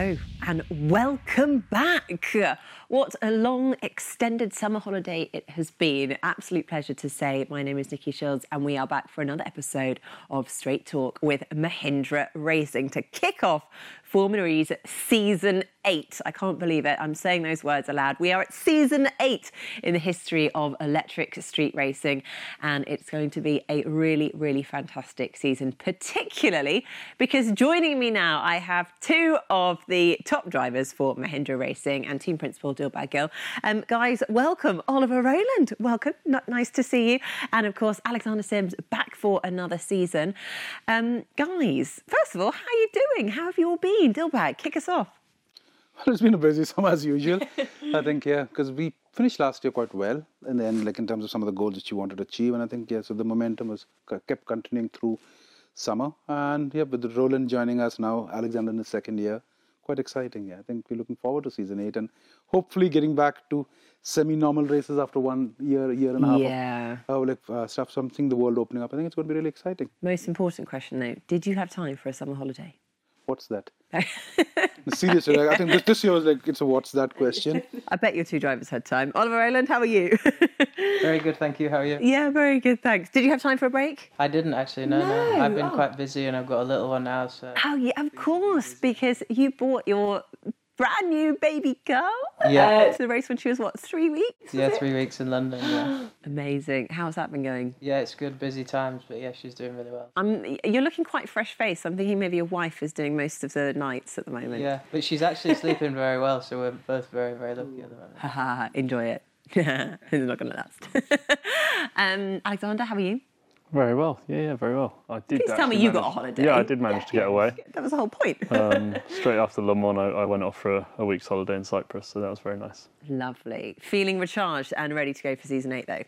And welcome back. What a long, extended summer holiday it has been. Absolute pleasure to say. My name is Nikki Shields, and we are back for another episode of Straight Talk with Mahindra Racing to kick off Formula E's season eight. I can't believe it. I'm saying those words aloud. We are at season eight in the history of electric street racing, and it's going to be a really, really fantastic season, particularly because joining me now, I have two of the top drivers for Mahindra Racing and team principal Dilbagh Gill. Um, guys, welcome. Oliver Rowland, welcome. N- nice to see you. And of course, Alexander Sims back for another season. Um, guys, first of all, how are you doing? How have you all been? Dilbagh, kick us off. Well, it's been a busy summer as usual. I think, yeah, because we finished last year quite well, and then like in terms of some of the goals that you wanted to achieve, and I think yeah, so the momentum was kept continuing through summer, and yeah, with Rowland joining us now, Alexander in his second year, quite exciting. Yeah, I think we're looking forward to season eight and hopefully getting back to semi-normal races after one year, year and a half. Yeah. Of, uh, like uh, stuff, something the world opening up. I think it's going to be really exciting. Most important question though: Did you have time for a summer holiday? What's that? Seriously, like, I think this, this year was like it's a what's that question. I bet your two drivers had time. Oliver Rowland, how are you? very good, thank you. How are you? Yeah, very good, thanks. Did you have time for a break? I didn't actually. No, no. No, I've been oh. quite busy, and I've got a little one now. So Oh yeah, of course, because you bought your brand new baby girl Yeah. uh, to the race when she was what three weeks? yeah, it? three weeks in London. Yeah, Amazing. How's that been going? yeah, it's good, busy times, but yeah, she's doing really well. Um, you're looking quite fresh faced. I'm thinking maybe your wife is doing most of the nights at the moment. Yeah, but she's actually sleeping very well, so we're both very, very lucky at the moment. Haha, enjoy it. it's not going to last. um, Alexander, how are you? Very well. Yeah, yeah, very well. I did. Please tell me you got a holiday. Yeah, I did manage to get away. That was the whole point. Um, straight after Le Mans, I, I went off for a, a week's holiday in Cyprus, so that was very nice. Lovely. Feeling recharged and ready to go for season eight, though.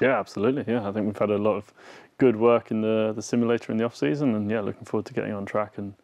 Yeah, absolutely. Yeah, I think we've had a lot of good work in the the simulator in the off season, and yeah, looking forward to getting on track and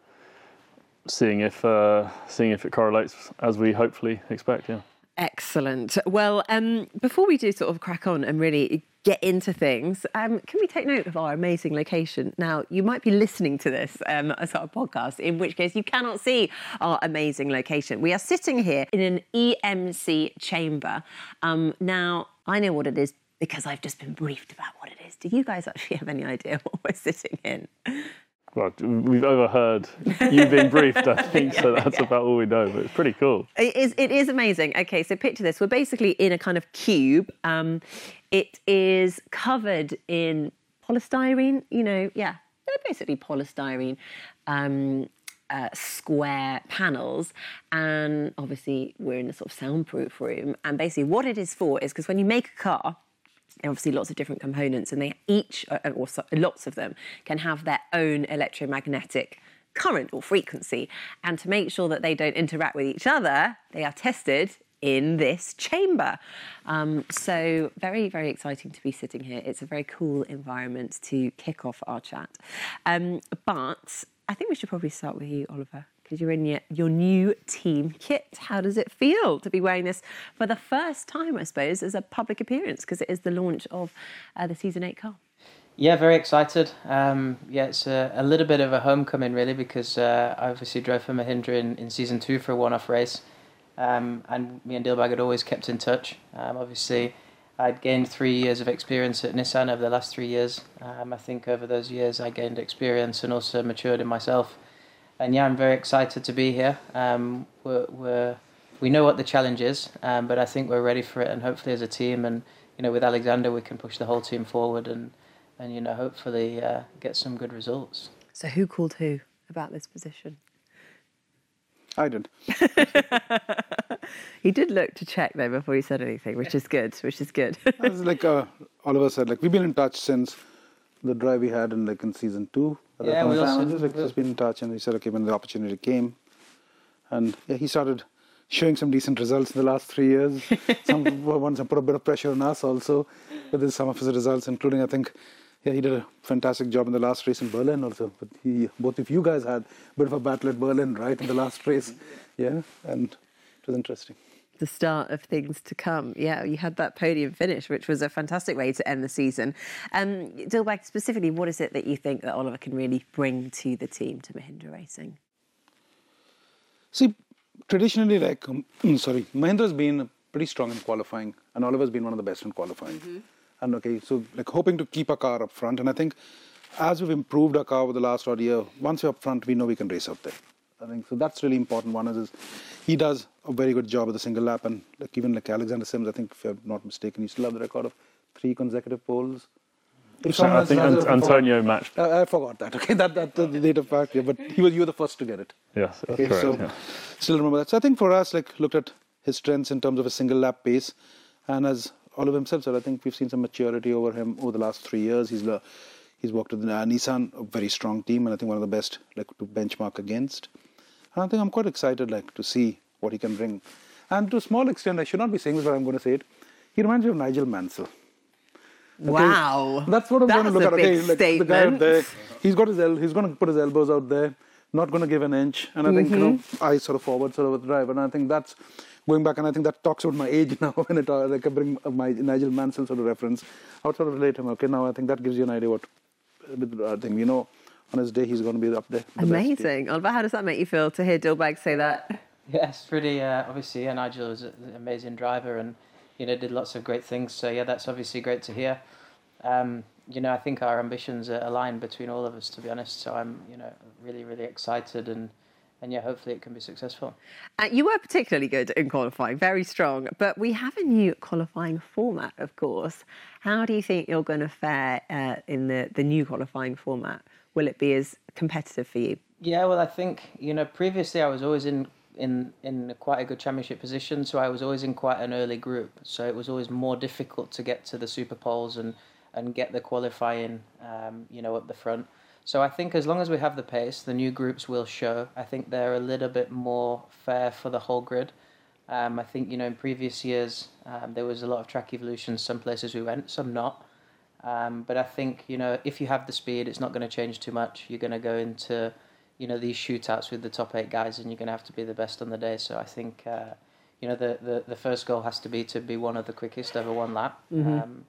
seeing if uh, seeing if it correlates as we hopefully expect. Yeah. Excellent. Well, um, before we do sort of crack on and really get into things, um, can we take note of our amazing location? Now, you might be listening to this um, as our podcast, in which case you cannot see our amazing location. We are sitting here in an EMC chamber. Um, now, I know what it is because I've just been briefed about what it is. Do you guys actually have any idea what we're sitting in? Well, we've overheard you being briefed, I think, so that's about all we know. But it's pretty cool. It is, it is amazing. Okay, so picture this. We're basically in a kind of cube. Um, it is covered in polystyrene, you know, yeah, they're basically polystyrene um, uh, square panels. And obviously, we're in a sort of soundproof room. And basically, what it is for is because when you make a car, obviously lots of different components and they each uh, or lots of them can have their own electromagnetic current or frequency. And to make sure that they don't interact with each other they are tested in this chamber. Um, so very very exciting to be sitting here. It's a very cool environment to kick off our chat. Um, but i think we should probably start with you oliver because you're in your, your new team kit. How does it feel to be wearing this for the first time, I suppose, as a public appearance? Because it is the launch of uh, the season eight car. Yeah, very excited. Um, yeah, it's a, a little bit of a homecoming, really, because uh, I obviously drove for Mahindra in, in season two for a one off race. Um, and me and Dilbagh had always kept in touch. Um, obviously, I'd gained three years of experience at Nissan over the last three years. Um, I think over those years, I gained experience and also matured in myself. And yeah, I'm very excited to be here. Um, we're, we're, we know what the challenge is, um, but I think we're ready for it. And hopefully, as a team, and you know, with Alexander, we can push the whole team forward and, and you know, hopefully uh, get some good results. So, who called who about this position? I did. He did look to check though before he said anything, which is good. Which is good. As like uh, Oliver said, like we've been in touch since the drive we had in like in season two. That Yeah, we also- just, like, just been in touch, and he said, okay, when the opportunity came, and yeah, he started showing some decent results in the last three years. some once put a bit of pressure on us also with some of his results, including I think. Yeah, he did a fantastic job in the last race in Berlin also. But he, both of you guys had a bit of a battle at Berlin, right, in the last race. Yeah, and it was interesting. The start of things to come. Yeah, you had that podium finish, which was a fantastic way to end the season. Um, Dilbagh, specifically, what is it that you think that Oliver can really bring to the team, to Mahindra Racing? See, traditionally, like, um, sorry, Mahindra's been pretty strong in qualifying, and Oliver's been one of the best in qualifying. And okay, so like hoping to keep our car up front, and I think as we've improved our car over the last odd year, once we're up front, we know we can race out there. I think so. That's really important. One is, is he does a very good job with the single lap, and like even like Alexander Sims, I think if I'm not mistaken, he still have the record of three consecutive poles. Someone I think has it, Ant- I forgot. Antonio matched. I, I forgot that. Okay, that that's the data fact. Yeah, but he was you were the first to get it. Yes, that's Okay, correct. so yeah. still remember that. So I think for us, like looked at his strengths in terms of a single lap pace, and as Oliver himself said, I think we've seen some maturity over him over the last three years. He's he's worked with uh, Nissan, a very strong team, and I think one of the best like to benchmark against. And I think I'm quite excited like to see what he can bring. And to a small extent, I should not be saying this, but I'm going to say it. He reminds me of Nigel Mansell. Okay, Wow. That's what I'm going to look at. Okay, like the guy out there, he's got his el- he's going to put his elbows out there, not going to give an inch, and I think you know Mm-hmm. I sort of forward sort of with drive, and I think that's going back, and I think that talks about my age now when it uh, like I bring my Nigel Mansell sort of reference. I would sort of relate him. Okay, now I think that gives you an idea what I think you know on his day he's going to be up there. the. Amazing. Oliver, how does that make you feel to hear Dilbagh say that? Yes, pretty. Uh, obviously, yeah, Nigel is an amazing driver, and you know did lots of great things. So yeah, that's obviously great to hear. Um, you know, I think our ambitions are aligned between all of us, to be honest. So I'm, you know, really, really excited, and and yeah, hopefully it can be successful. Uh, you were particularly good in qualifying, very strong. But we have a new qualifying format, of course. How do you think you're going to fare uh, in the, the new qualifying format? Will it be as competitive for you? Yeah, well, I think you know previously I was always in in in quite a good championship position, so I was always in quite an early group. So it was always more difficult to get to the super poles and and get the qualifying, um, you know, up the front. So I think as long as we have the pace, the new groups will show. I think they're a little bit more fair for the whole grid. Um, I think you know in previous years um, there was a lot of track evolutions. Some places we went, some not. Um, but I think you know if you have the speed, it's not going to change too much. You're going to go into you know these shootouts with the top eight guys, and you're going to have to be the best on the day. So I think uh, you know the, the the first goal has to be to be one of the quickest over one lap. Um,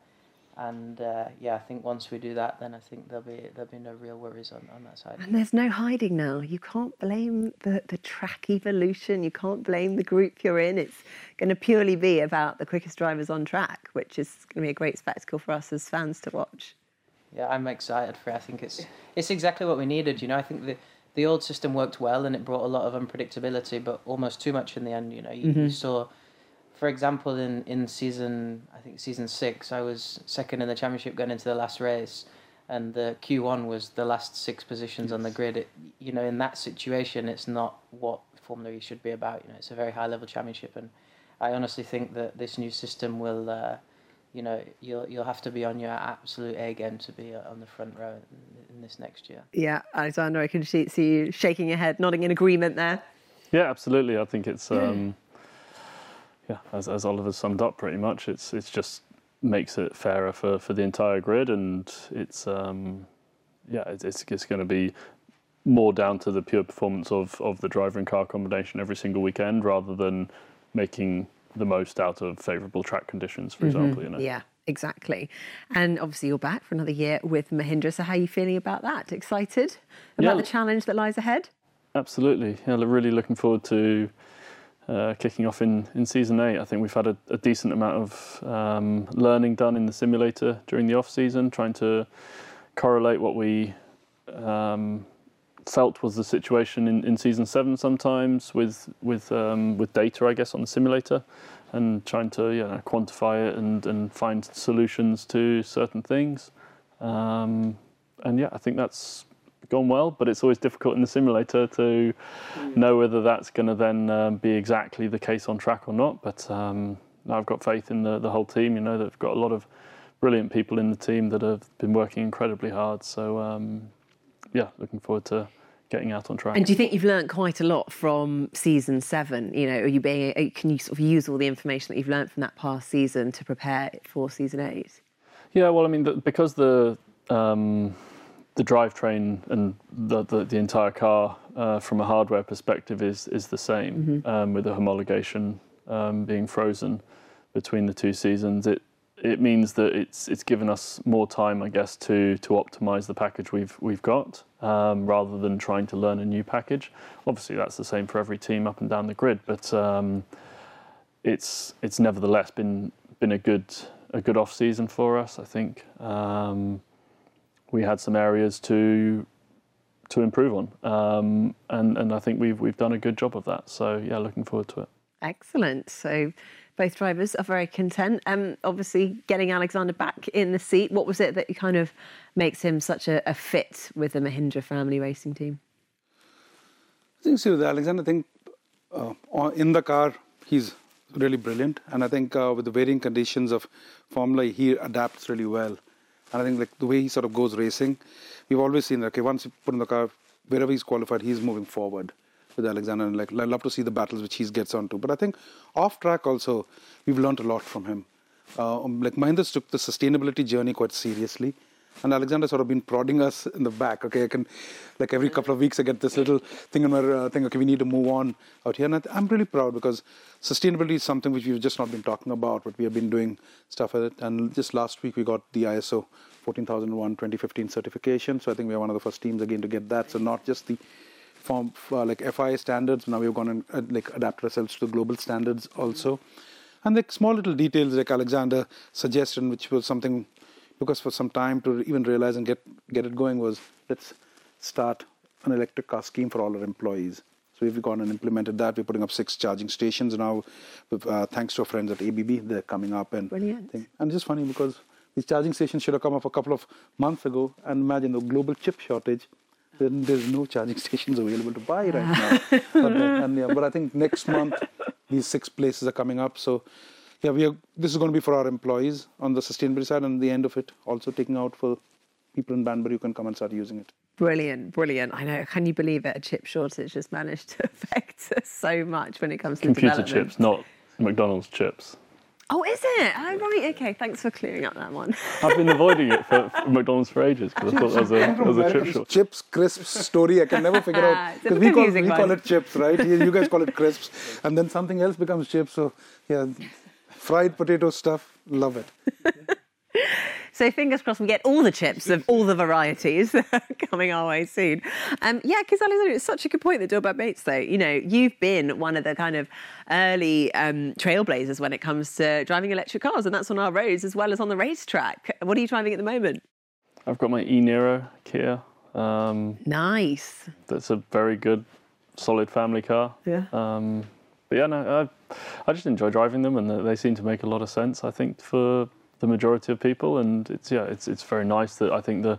and uh, yeah, I think once we do that, then I think there'll be there'll be no real worries on, on that side. And there's no hiding now. You can't blame the, the track evolution. You can't blame the group you're in. It's going to purely be about the quickest drivers on track, which is going to be a great spectacle for us as fans to watch. Yeah, I'm excited for it. I think it's it's exactly what we needed. You know, I think the the old system worked well and it brought a lot of unpredictability, but almost too much in the end. You know, you, you saw, for example, in in season I think season six, I was second in the championship going into the last race, and the Q one was the last six positions on the grid. It, you know, in that situation, it's not what Formula E should be about. You know, it's a very high level championship, and I honestly think that this new system will. Uh, you know, you'll you'll have to be on your absolute A game to be uh, on the front row in, in this next year. Yeah, Alexander, I can see see you shaking your head, nodding in agreement there. Yeah, absolutely. I think it's um, yeah, as as Oliver summed up pretty much. It's it's just makes it fairer for, for the entire grid, and it's um, yeah, it's it's, it's going to be more down to the pure performance of of the driver and car combination every single weekend, rather than making the most out of favourable track conditions, for example. You know. Yeah, exactly. And obviously, you're back for another year with Mahindra. So, how are you feeling about that? Excited about Yeah. the challenge that lies ahead? Absolutely. Yeah, really looking forward to uh, kicking off in, in season eight. I think we've had a, a decent amount of um, learning done in the simulator during the off season, trying to correlate what we um, felt was the situation in, in season seven sometimes with with um, with data, I guess, on the simulator, and trying to you know, quantify it and, and find solutions to certain things. Um, and yeah, I think that's gone well, but it's always difficult in the simulator to know whether that's going to then um, be exactly the case on track or not. But um, I've got faith in the, the whole team. You know, they've got a lot of brilliant people in the team that have been working incredibly hard. So um, yeah, looking forward to getting out on track. And do you think you've learned quite a lot from season seven? You know, are you being, can you sort of use all the information that you've learned from that past season to prepare for season eight? Yeah, well, I mean, the, because the um, the drivetrain and the, the the entire car, uh, from a hardware perspective, is is the same um, with the homologation um, being frozen between the two seasons. It it means that it's it's given us more time, I guess, to to optimize the package we've we've got um, rather than trying to learn a new package. Obviously, that's the same for every team up and down the grid, but um, it's it's nevertheless been been a good a good off season for us. I think um, we had some areas to to improve on, um, and and I think we've we've done a good job of that. So yeah, looking forward to it. Excellent. So both drivers are very content. Um, obviously, getting Alexander back in the seat, what was it that kind of makes him such a, a fit with the Mahindra family racing team? I think, see, with Alexander, I think uh, in the car, he's really brilliant. And I think uh, with the varying conditions of Formula, he adapts really well. And I think like the way he sort of goes racing, we've always seen that, okay, once you put in the car, wherever he's qualified, he's moving forward with Alexander, and like I love to see the battles which he gets onto. But I think off track also, we've learned a lot from him. Uh, um, like Mahindra's took the sustainability journey quite seriously, and Alexander sort of been prodding us in the back. Okay, I can, like every couple of weeks, I get this little thing in my uh, thing. Okay, we need to move on out here, and I am really proud because sustainability is something which we've just not been talking about, but we have been doing stuff with it. And just last week, we got the ISO 14001 2015 certification. So I think we are one of the first teams again to get that. So not just the form uh, like FIA standards. Now we've gone and uh, like adapt ourselves to the global standards also, and the small little details like Alexander suggested, which was something because for some time to even realize and get get it going was let's start an electric car scheme for all our employees. So we've gone and implemented that. We're putting up six charging stations now. Uh, thanks to our friends at ABB, they're coming up and Brilliant. Thing. and it's just funny because these charging stations should have come up a couple of months ago. And imagine the global chip shortage then there's no charging stations available to buy right now. but, and, yeah, but I think next month these six places are coming up. So yeah, we are. This is going to be for our employees on the sustainability side, and the end of it also taking out for people in Banbury who can come and start using it. Brilliant, brilliant. I know. Can you believe it? A chip shortage has managed to affect us so much when it comes to computer chips, not McDonald's chips. Oh, is it? Oh, right. Okay. Thanks for clearing up that one. I've been avoiding it for, for McDonald's for ages because I thought that was a, that was a chip shop. Chips, crisps story. I can never figure out ah, because we call we call it chips, right? You guys call it crisps, and then something else becomes chips. So yeah, fried potato stuff. Love it. So fingers crossed we get all the chips of all the varieties coming our way soon. Um, yeah, because Alexander, it's such a good point that do about mates though. You know, you've been one of the kind of early um, trailblazers when it comes to driving electric cars, and that's on our roads as well as on the racetrack. What are you driving at the moment? I've got my e-Niro Kia. Um, nice. That's a very good, solid family car. Yeah. Um, but yeah, no, I, I just enjoy driving them, and they seem to make a lot of sense. I think for the majority of people, and it's yeah, it's it's very nice that I think the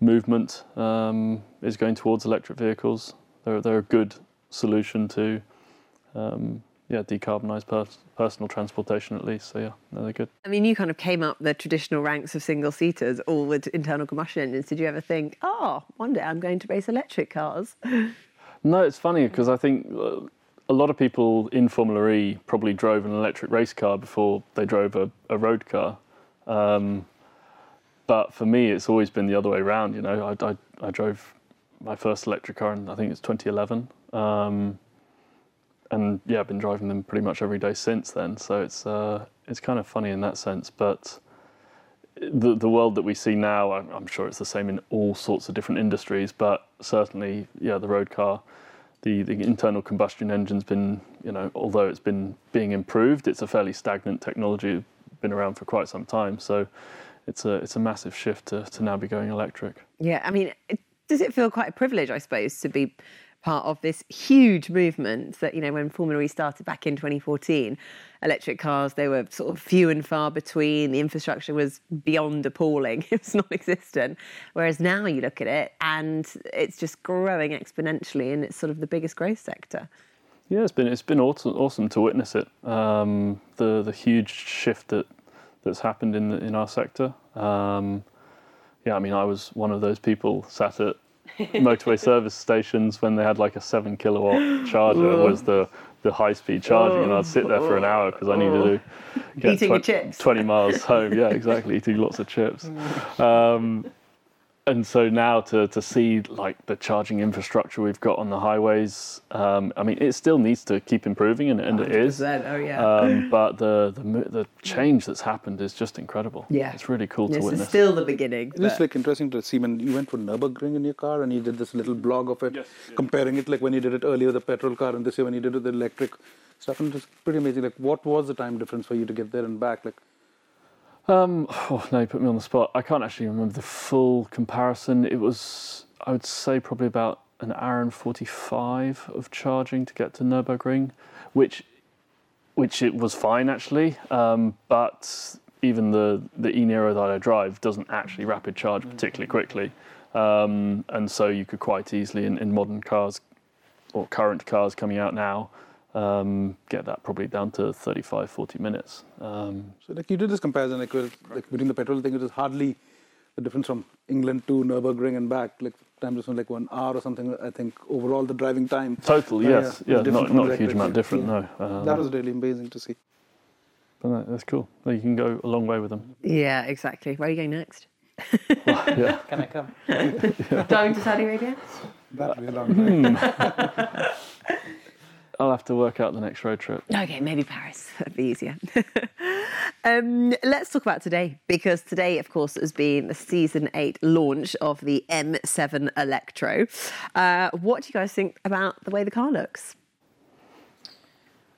movement um, is going towards electric vehicles. They're they're a good solution to um, yeah decarbonize pers- personal transportation at least. So yeah, no, they're good. I mean, you kind of came up the traditional ranks of single seaters, all with internal combustion engines. Did you ever think, oh, one day I'm going to race electric cars? No, it's funny because I think. A lot of people in Formula E probably drove an electric race car before they drove a, a road car. Um, but for me, it's always been the other way around. You know, I, I, I drove my first electric car in I think it's 2011, um, and yeah, I've been driving them pretty much every day since then. So it's uh, it's kind of funny in that sense, but the the world that we see now, I'm, I'm, sure it's the same in all sorts of different industries, but certainly, yeah, the road car, the the internal combustion engine's been, you know, although it's been being improved, it's a fairly stagnant technology been around for quite some time. So it's a it's a massive shift to, to now be going electric. Yeah, I mean, does it feel quite a privilege, I suppose, to be part of this huge movement that you know when Formula E started back in 2014, electric cars they were sort of few and far between. The infrastructure was beyond appalling; it was non-existent. Whereas now you look at it and it's just growing exponentially, and it's sort of the biggest growth sector. Yeah, it's been it's been awesome, awesome to witness it. Um, the the huge shift that that's happened in the, in our sector. Um, yeah, I mean, I was one of those people sat at motorway service stations when they had like a seven kilowatt charger was the the high speed charging, and I'd sit there for an hour because I needed to get tw- 20 miles home. Yeah, exactly, eating lots of chips. Um, and so now to, to see like the charging infrastructure we've got on the highways, um, I mean, it still needs to keep improving, and, and it is. oh, yeah. Um, but the, the the change that's happened is just incredible. Yeah. it's really cool to This is witness. still the beginning. It is but- like interesting to see when you went for Nürburgring in your car and you did this little blog of it, comparing it like when you did it earlier, with the petrol car, and this year when you did it with the electric stuff, and it's pretty amazing. Like, what was the time difference for you to get there and back? Like, Um, oh, now you put me on the spot. I can't actually remember the full comparison. It was, I would say, probably about an hour and forty-five of charging to get to Nürburgring, which, which it was fine actually. Um, but even the the e that I drive doesn't actually rapid charge particularly quickly, um, and so you could quite easily in, in modern cars or current cars coming out now. Um, get that probably down to 35, 40 minutes. Um, so like you did this comparison, like, like between the petrol thing, it was hardly the difference from England to Nürburgring and back. Like time difference was like one hour or something. I think overall the driving time. Total, Uh, yes, yeah, yeah, not not a huge amount different, Yeah. no. Um, that was really amazing to see. but no, that's cool. No, You can go a long way with them. Yeah, exactly. Where are you going next? yeah, Can I come? Going to Saudi Arabia? That really long. I'll have to work out the next road trip. Okay, maybe Paris. That'd be easier. um, let's talk about today because today, of course, has been the season eight launch of the M7 Electro. Uh, what do you guys think about the way the car looks?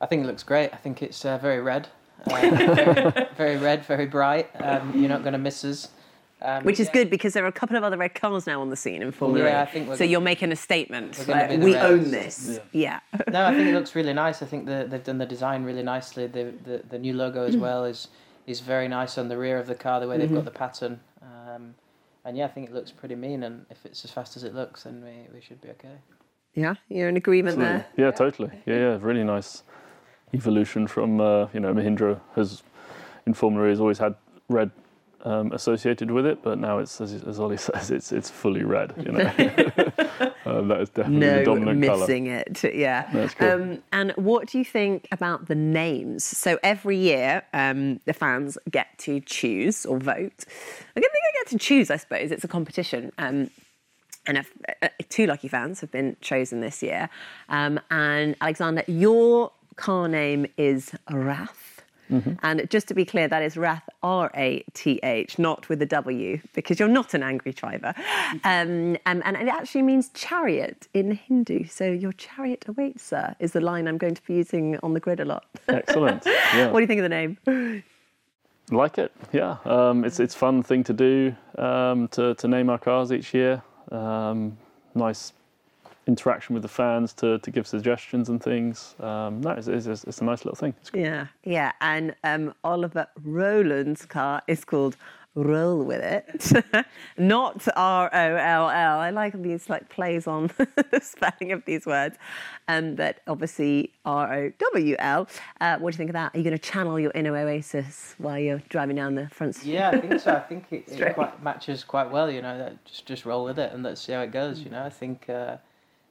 I think it looks great. I think it's uh, very red, uh, very, very red, very bright. Um, you're not going to miss us. Um, Which is yeah. good because there are a couple of other red cars now on the scene in Formula Yeah, A. I think so gonna- you're making a statement. we're like, we reds. own this. Yeah. No, I think it looks really nice. I think the, they've done the design really nicely. The, the the new logo as well is is very nice on the rear of the car. The way they've got the pattern. Um, and yeah, I think it looks pretty mean. And if it's as fast as it looks, then we, we should be okay. Yeah, you're in agreement there. Yeah, totally. Yeah, yeah, really nice evolution from uh, you know Mahindra has in Formula E has always had red um, associated with it, but now it's as, as Ollie says, it's it's fully red. You know, um, that is definitely the no dominant colour. missing it. Yeah. That's cool. Um, and what do you think about the names? So every year, um, the fans get to choose or vote. I think they get to choose. I suppose it's a competition. Um, and if, uh, two lucky fans have been chosen this year. Um, and Alexander, your car name is Rath. Mm-hmm. And just to be clear, that is Rath, R A T H, not with a W, because you're not an angry driver. Um, and, and it actually means chariot in Hindu. So your chariot awaits, sir, is the line I'm going to be using on the grid a lot. Excellent. Yeah. what do you think of the name? Like it, yeah. Um, it's it's fun thing to do um, to to name our cars each year. Um, nice interaction with the fans to, to give suggestions and things. Um, no, it's, it's, it's a nice little thing. It's Yeah, yeah. And um, Oliver Rowland's car is called Roll With It, not R O L L. I like these like plays on the spelling of these words. Um, but obviously R O W L. Uh, what do you think of that? Are you going to channel your inner Oasis while you're driving down the front street? Yeah, I think so. I think it, it quite matches quite well. You know, that just just roll with it and let's see how it goes. You know, I think uh,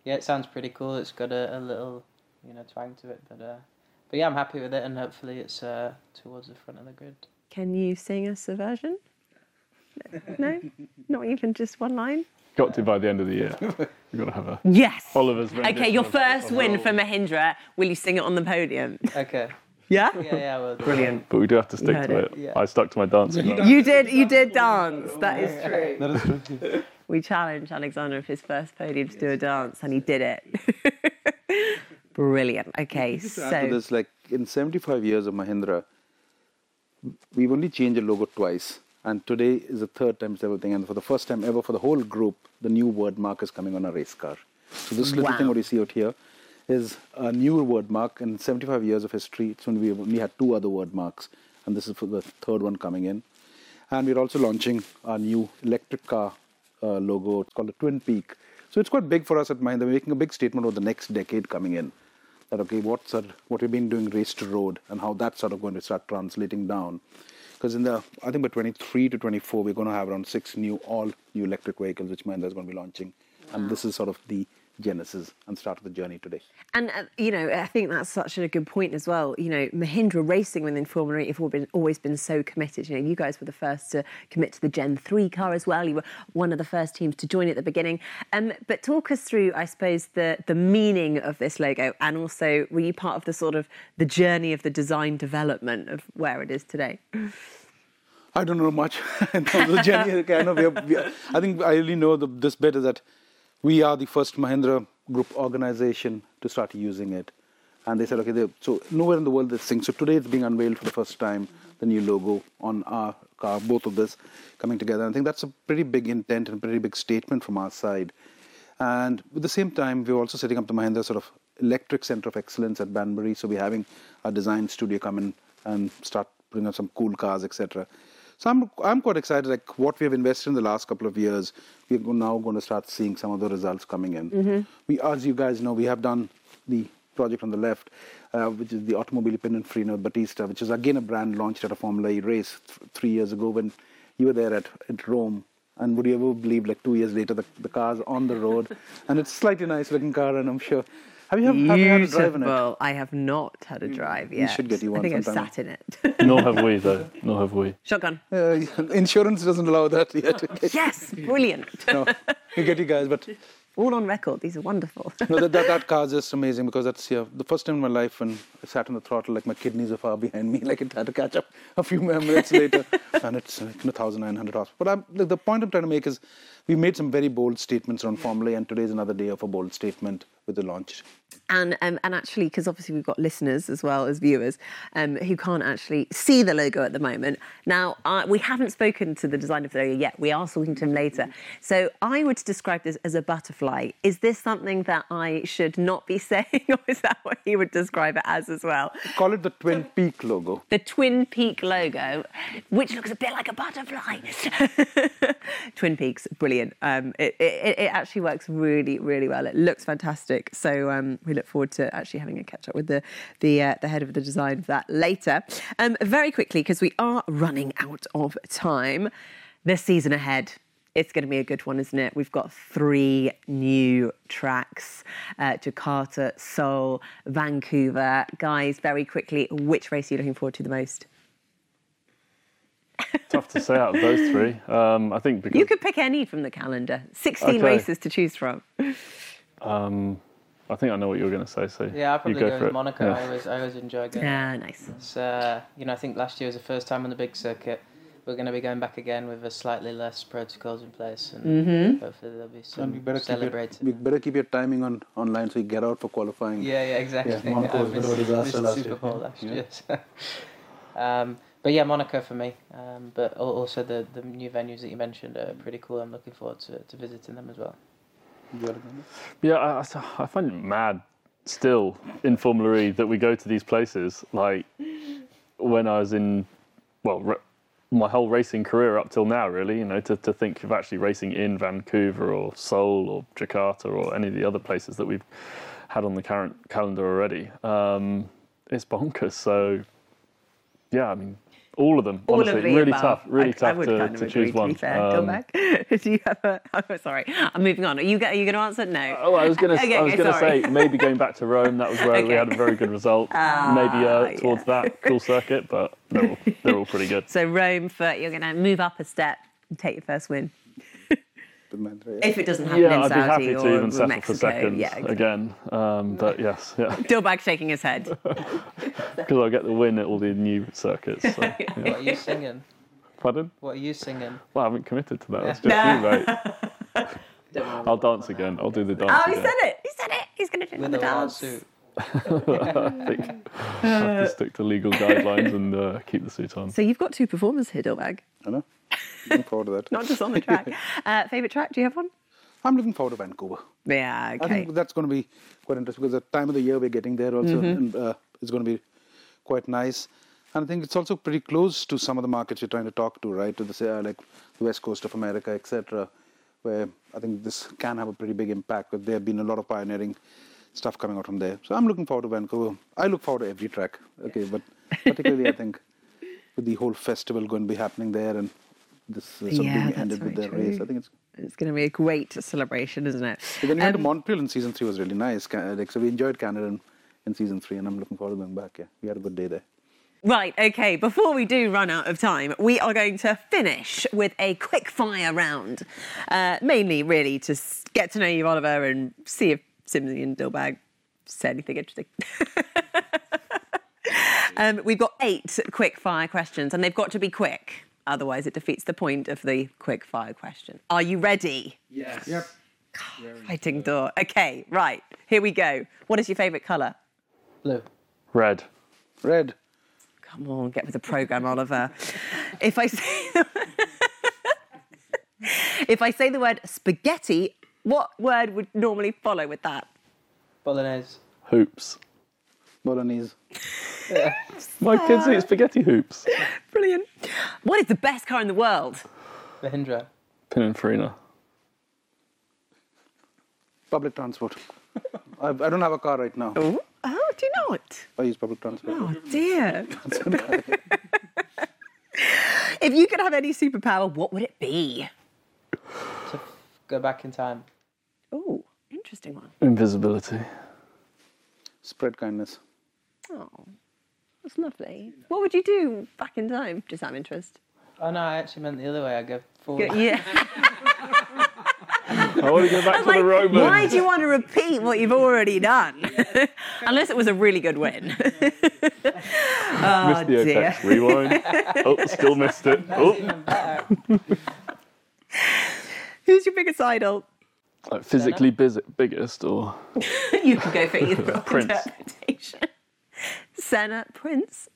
yeah, it sounds pretty cool. It's got a, a little you know twang to it, but uh, but yeah, I'm happy with it, and hopefully it's uh, towards the front of the grid. Can you sing us a version? No, not even just one line. got to by the end of the year. We've got to have a Yes. Oliver's Okay, your first win for Mahindra. Will you sing it on the podium? Okay. Yeah. Yeah, yeah, well, Brilliant. But we do have to stick to it. it. Yeah. I stuck to my dancing. line. You did. You did dance. That is true. That is true. We challenged Alexander of his first podium to do a dance, and he did it. Brilliant. Okay, Just to to so this, like in 75 years of Mahindra, we've only changed the logo twice. And today is the third time it's ever thing. And for the first time ever for the whole group, the new word mark is coming on a race car. So this little Wow. thing what you see out here is a new word mark. In 75 years of history, it's when we only had two other word marks. And this is for the third one coming in. And we're also launching our new electric car uh, logo. It's called the Twin Peak. So it's quite big for us at Mahindra. We're making a big statement over the next decade coming in that okay, what's our, what we've been doing race to road and how that's sort of going to start translating down. Because in the I think by 23 to 24, we're going to have around six new all new electric vehicles which Mahindra is going to be launching, and this is sort of the genesis and started the journey today. And uh, you know, I think that's such a good point as well. You know, Mahindra Racing within Formula E have always been, always been so committed. You know, you guys were the first to commit to the Gen Three car as well. You were one of the first teams to join at the beginning. Um, but talk us through, I suppose, the the meaning of this logo, and also were you part of the sort of the journey of the design development of where it is today? I don't know much in terms of journey. I, know we are, we are, I think I really know the, this bit is that we are the first Mahindra Group organization to start using it. And they said, okay, so nowhere in the world this thing. So today it's being unveiled for the first time, the new logo on our car, both of this coming together. I think that's a pretty big intent and a pretty big statement from our side. And at the same time, we're also setting up the Mahindra sort of electric center of excellence at Banbury. So we're having our design studio come in and start putting up some cool cars, etc. So I'm I'm quite excited. Like what we have invested in the last couple of years, we're now going to start seeing some of the results coming in. Mm-hmm. We, as you guys know, we have done the project on the left, uh, which is the Automobili Pininfarina Battista, which is again a brand launched at a Formula E race th- three years ago when you were there at, at Rome. And would you ever believe, like two years later, the, the car's on the road, and it's a slightly nice looking car, and I'm sure. Have you, have, have you had a drive in it? I have not had a drive yet. You should get you one I think I've sometime. sat in it. Nor have we, though. Nor have we. Shotgun. Uh, insurance doesn't allow that yet. Yes, brilliant. no, we get you guys, but All on record. These are wonderful. no, that, that, that car is just amazing because that's yeah, the first time in my life when I sat on the throttle, like my kidneys are far behind me, like it had to catch up a few minutes later, and it's like 1,900 horse. But I'm, the, the point I'm trying to make is we made some very bold statements around Formula E, and today is another day of a bold statement with the launch. And um, and actually, because obviously we've got listeners as well as viewers um, who can't actually see the logo at the moment. Now uh, we haven't spoken to the designer of the logo yet. We are talking to him later. So I would describe this as a butterfly. Is this something that I should not be saying, or is that what he would describe it as as well? Call it the Twin Peak logo. The Twin Peak logo, which looks a bit like a butterfly. Twin Peaks, brilliant. Um, it, it, it actually works really, really well. It looks fantastic. So um, we look forward to actually having a catch up with the the, uh, the head of the design of that later. Um, very quickly, because we are running out of time. This season ahead, it's going to be a good one, isn't it? We've got three new tracks uh, Jakarta, Seoul, Vancouver. Guys, very quickly, which race are you looking forward to the most? Tough to say out of those three. Um, I think because You could pick any from the calendar. 16 Okay. races to choose from. um, I think I know what you were going to say. So Yeah, I'll probably go, go, for with. Monaco. Yeah. I always, I always enjoy going. Ah, nice. It's, uh, you know, I think last year was the first time on the big circuit. We're going to be going back again with a slightly less protocols in place, and Mm-hmm. hopefully there'll be some we better keep, your, celebrating. we better keep your timing on online so you get out for qualifying. Yeah, yeah, exactly. Yeah, Monaco was a bit of a missed- disaster missed last Super year. Bowl last Yeah. year. so. um, but yeah, Monaco for me. Um, but also the, the new venues that you mentioned are pretty cool. I'm looking forward to, to visiting them as well. You got it, Andy? Yeah, I, I- find it mad still in Formula E that we go to these places. Like when I was in, well, my whole racing career up till now, really, you know, to, to think of actually racing in Vancouver or Seoul or Jakarta or any of the other places that we've had on the current calendar already, um, it's bonkers. So, yeah, I mean, all of them, All honestly, of the really above. tough, really I, tough I would to, kind of to agree, choose one. To be fair. Um, Come back. Do you have a? Oh, sorry. I'm moving on. Are you, are you going to answer? No. Oh, I was going to. Okay, I was okay, going to say maybe going back to Rome. That was where we had a very good result. Ah, maybe uh, towards yeah. that cool circuit, but they're all, they're all pretty good. So Rome for you're going to move up a step and take your first win. Good man. If it doesn't happen Yeah, in I'd be Saudi happy or to even settle Mexico. for second Yeah, exactly. again. Um, but yes, yeah, Dilbagh shaking his head. because I'll get the win at all the new circuits. So, yeah. What are you singing? Pardon? What are you singing? Well, I haven't committed to that. That's just you, mate. I'll dance again. I'll do the dance Oh, he again. said it. He said it. He's going to do With the a dance. suit. I think I have to stick to legal guidelines and uh, keep the suit on. So you've got two performers here, Dilbagh. I know. Looking forward to that. Not just on the track. uh, favorite track? Do you have one? I'm looking forward to Vancouver. Yeah. okay. I think that's going to be quite interesting because the time of the year we're getting there also Mm-hmm. and, uh, is going to be quite nice. And I think it's also pretty close to some of the markets you're trying to talk to, right? To the uh, like the west coast of America, etc., where I think this can have a pretty big impact. Because there have been a lot of pioneering stuff coming out from there. So I'm looking forward to Vancouver. I look forward to every track. Okay, but particularly I think with the whole festival going to be happening there and this uh, sort Yeah, of being that's ended with their race, true. I think it's It's going to be a great celebration, isn't it? But then we went to Um, Montreal in season three was really nice. Like, so we enjoyed Canada in, in season three, and I'm looking forward to going back. Yeah, we had a good day there. Right, okay, before we do run out of time, we are going to finish with a quick fire round. Uh, mainly, really, to get to know you, Oliver, and see if Simsy and Dilbagh said anything interesting. um, we've got eight quick fire questions, and they've got to be quick. Otherwise, it defeats the point of the quick fire question. Are you ready? Yes. Yep. Fighting door. Okay, right, here we go. What is your favourite colour? Blue. Red. Red. Come on, get with the program, Oliver. If I say if I say the word spaghetti, what word would normally follow with that? Bolognese. Hoops. Bolognese. My kids eat spaghetti hoops. Brilliant. What is the best car in the world? Mahindra. Pininfarina. Public transport. I, I don't have a car right now. Oh, oh do you not? I use public transport. Oh dear. if you could have any superpower, what would it be? To go back in time. Oh, interesting one. Invisibility. Spread kindness. Oh, that's lovely. What would you do back in time? Just out of interest. Oh no, I actually meant the other way. I go forward. Yeah. I want to go back to Like, the Romans. why do you want to repeat what you've already done? Unless it was a really good win. oh, missed the dear. apex. Rewind. oh, still missed it. Oh, Who's your biggest idol? like physically busy, biggest or You can go for either Prince. interpretation. Senna, Prince.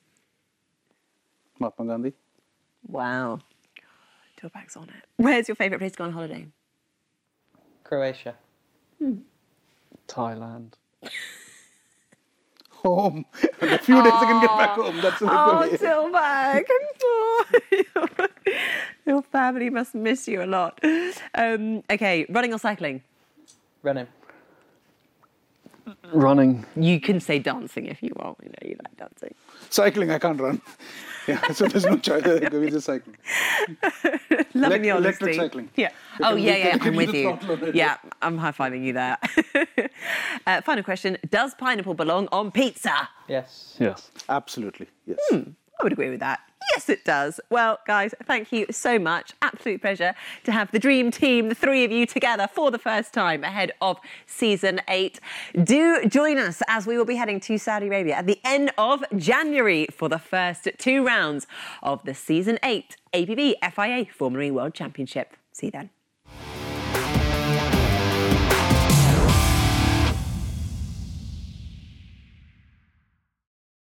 Mahatma Gandhi. Wow. Dilbagh's on it. Where's your favourite place to go on holiday? Croatia. Thailand. Home. In a few days I can get back home. That's a Oh, good Dilbagh. Oh, Your family must miss you a lot. Um, okay, running or cycling? Running. Running. You can say dancing if you want. You know, you like dancing. Cycling, I can't run. Yeah, so there's no choice. We're just cycling. Loving the Elec- honesty. electric cycling. Yeah. You Oh, yeah, yeah. I'm with you. throttle on it. Yeah, I'm high fiving you there. uh, final question Does pineapple belong on pizza? Yes. Yes. Absolutely. Yes. I would agree with that. Yes, it does. Well, guys, thank you so much. Absolute pleasure to have the dream team, the three of you together for the first time ahead of season eight. Do join us as we will be heading to Saudi Arabia at the end of January for the first two rounds of the season eight ABB FIA Formula E World Championship. See you then.